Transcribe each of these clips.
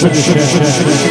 Sugar Shack.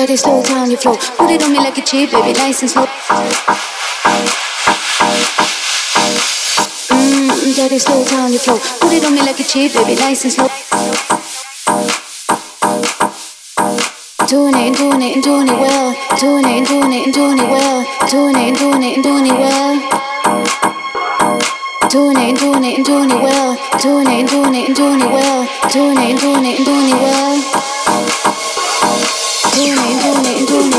Dirty, slow down your flow. Put it on me like a cheap, baby, nice and slow. Mmm, dirty, slow down your flow. Put it on me like a cheap, baby, nice and slow. Doing it, doing it, doing it well. Doing it, doing it, doing it well. Doing it, doing it, doing it well. Doing it, doing it, doing it well. Doing it, doing it, doing it well. Doing it, doing it, doing it well. Doing it, doing it, doing it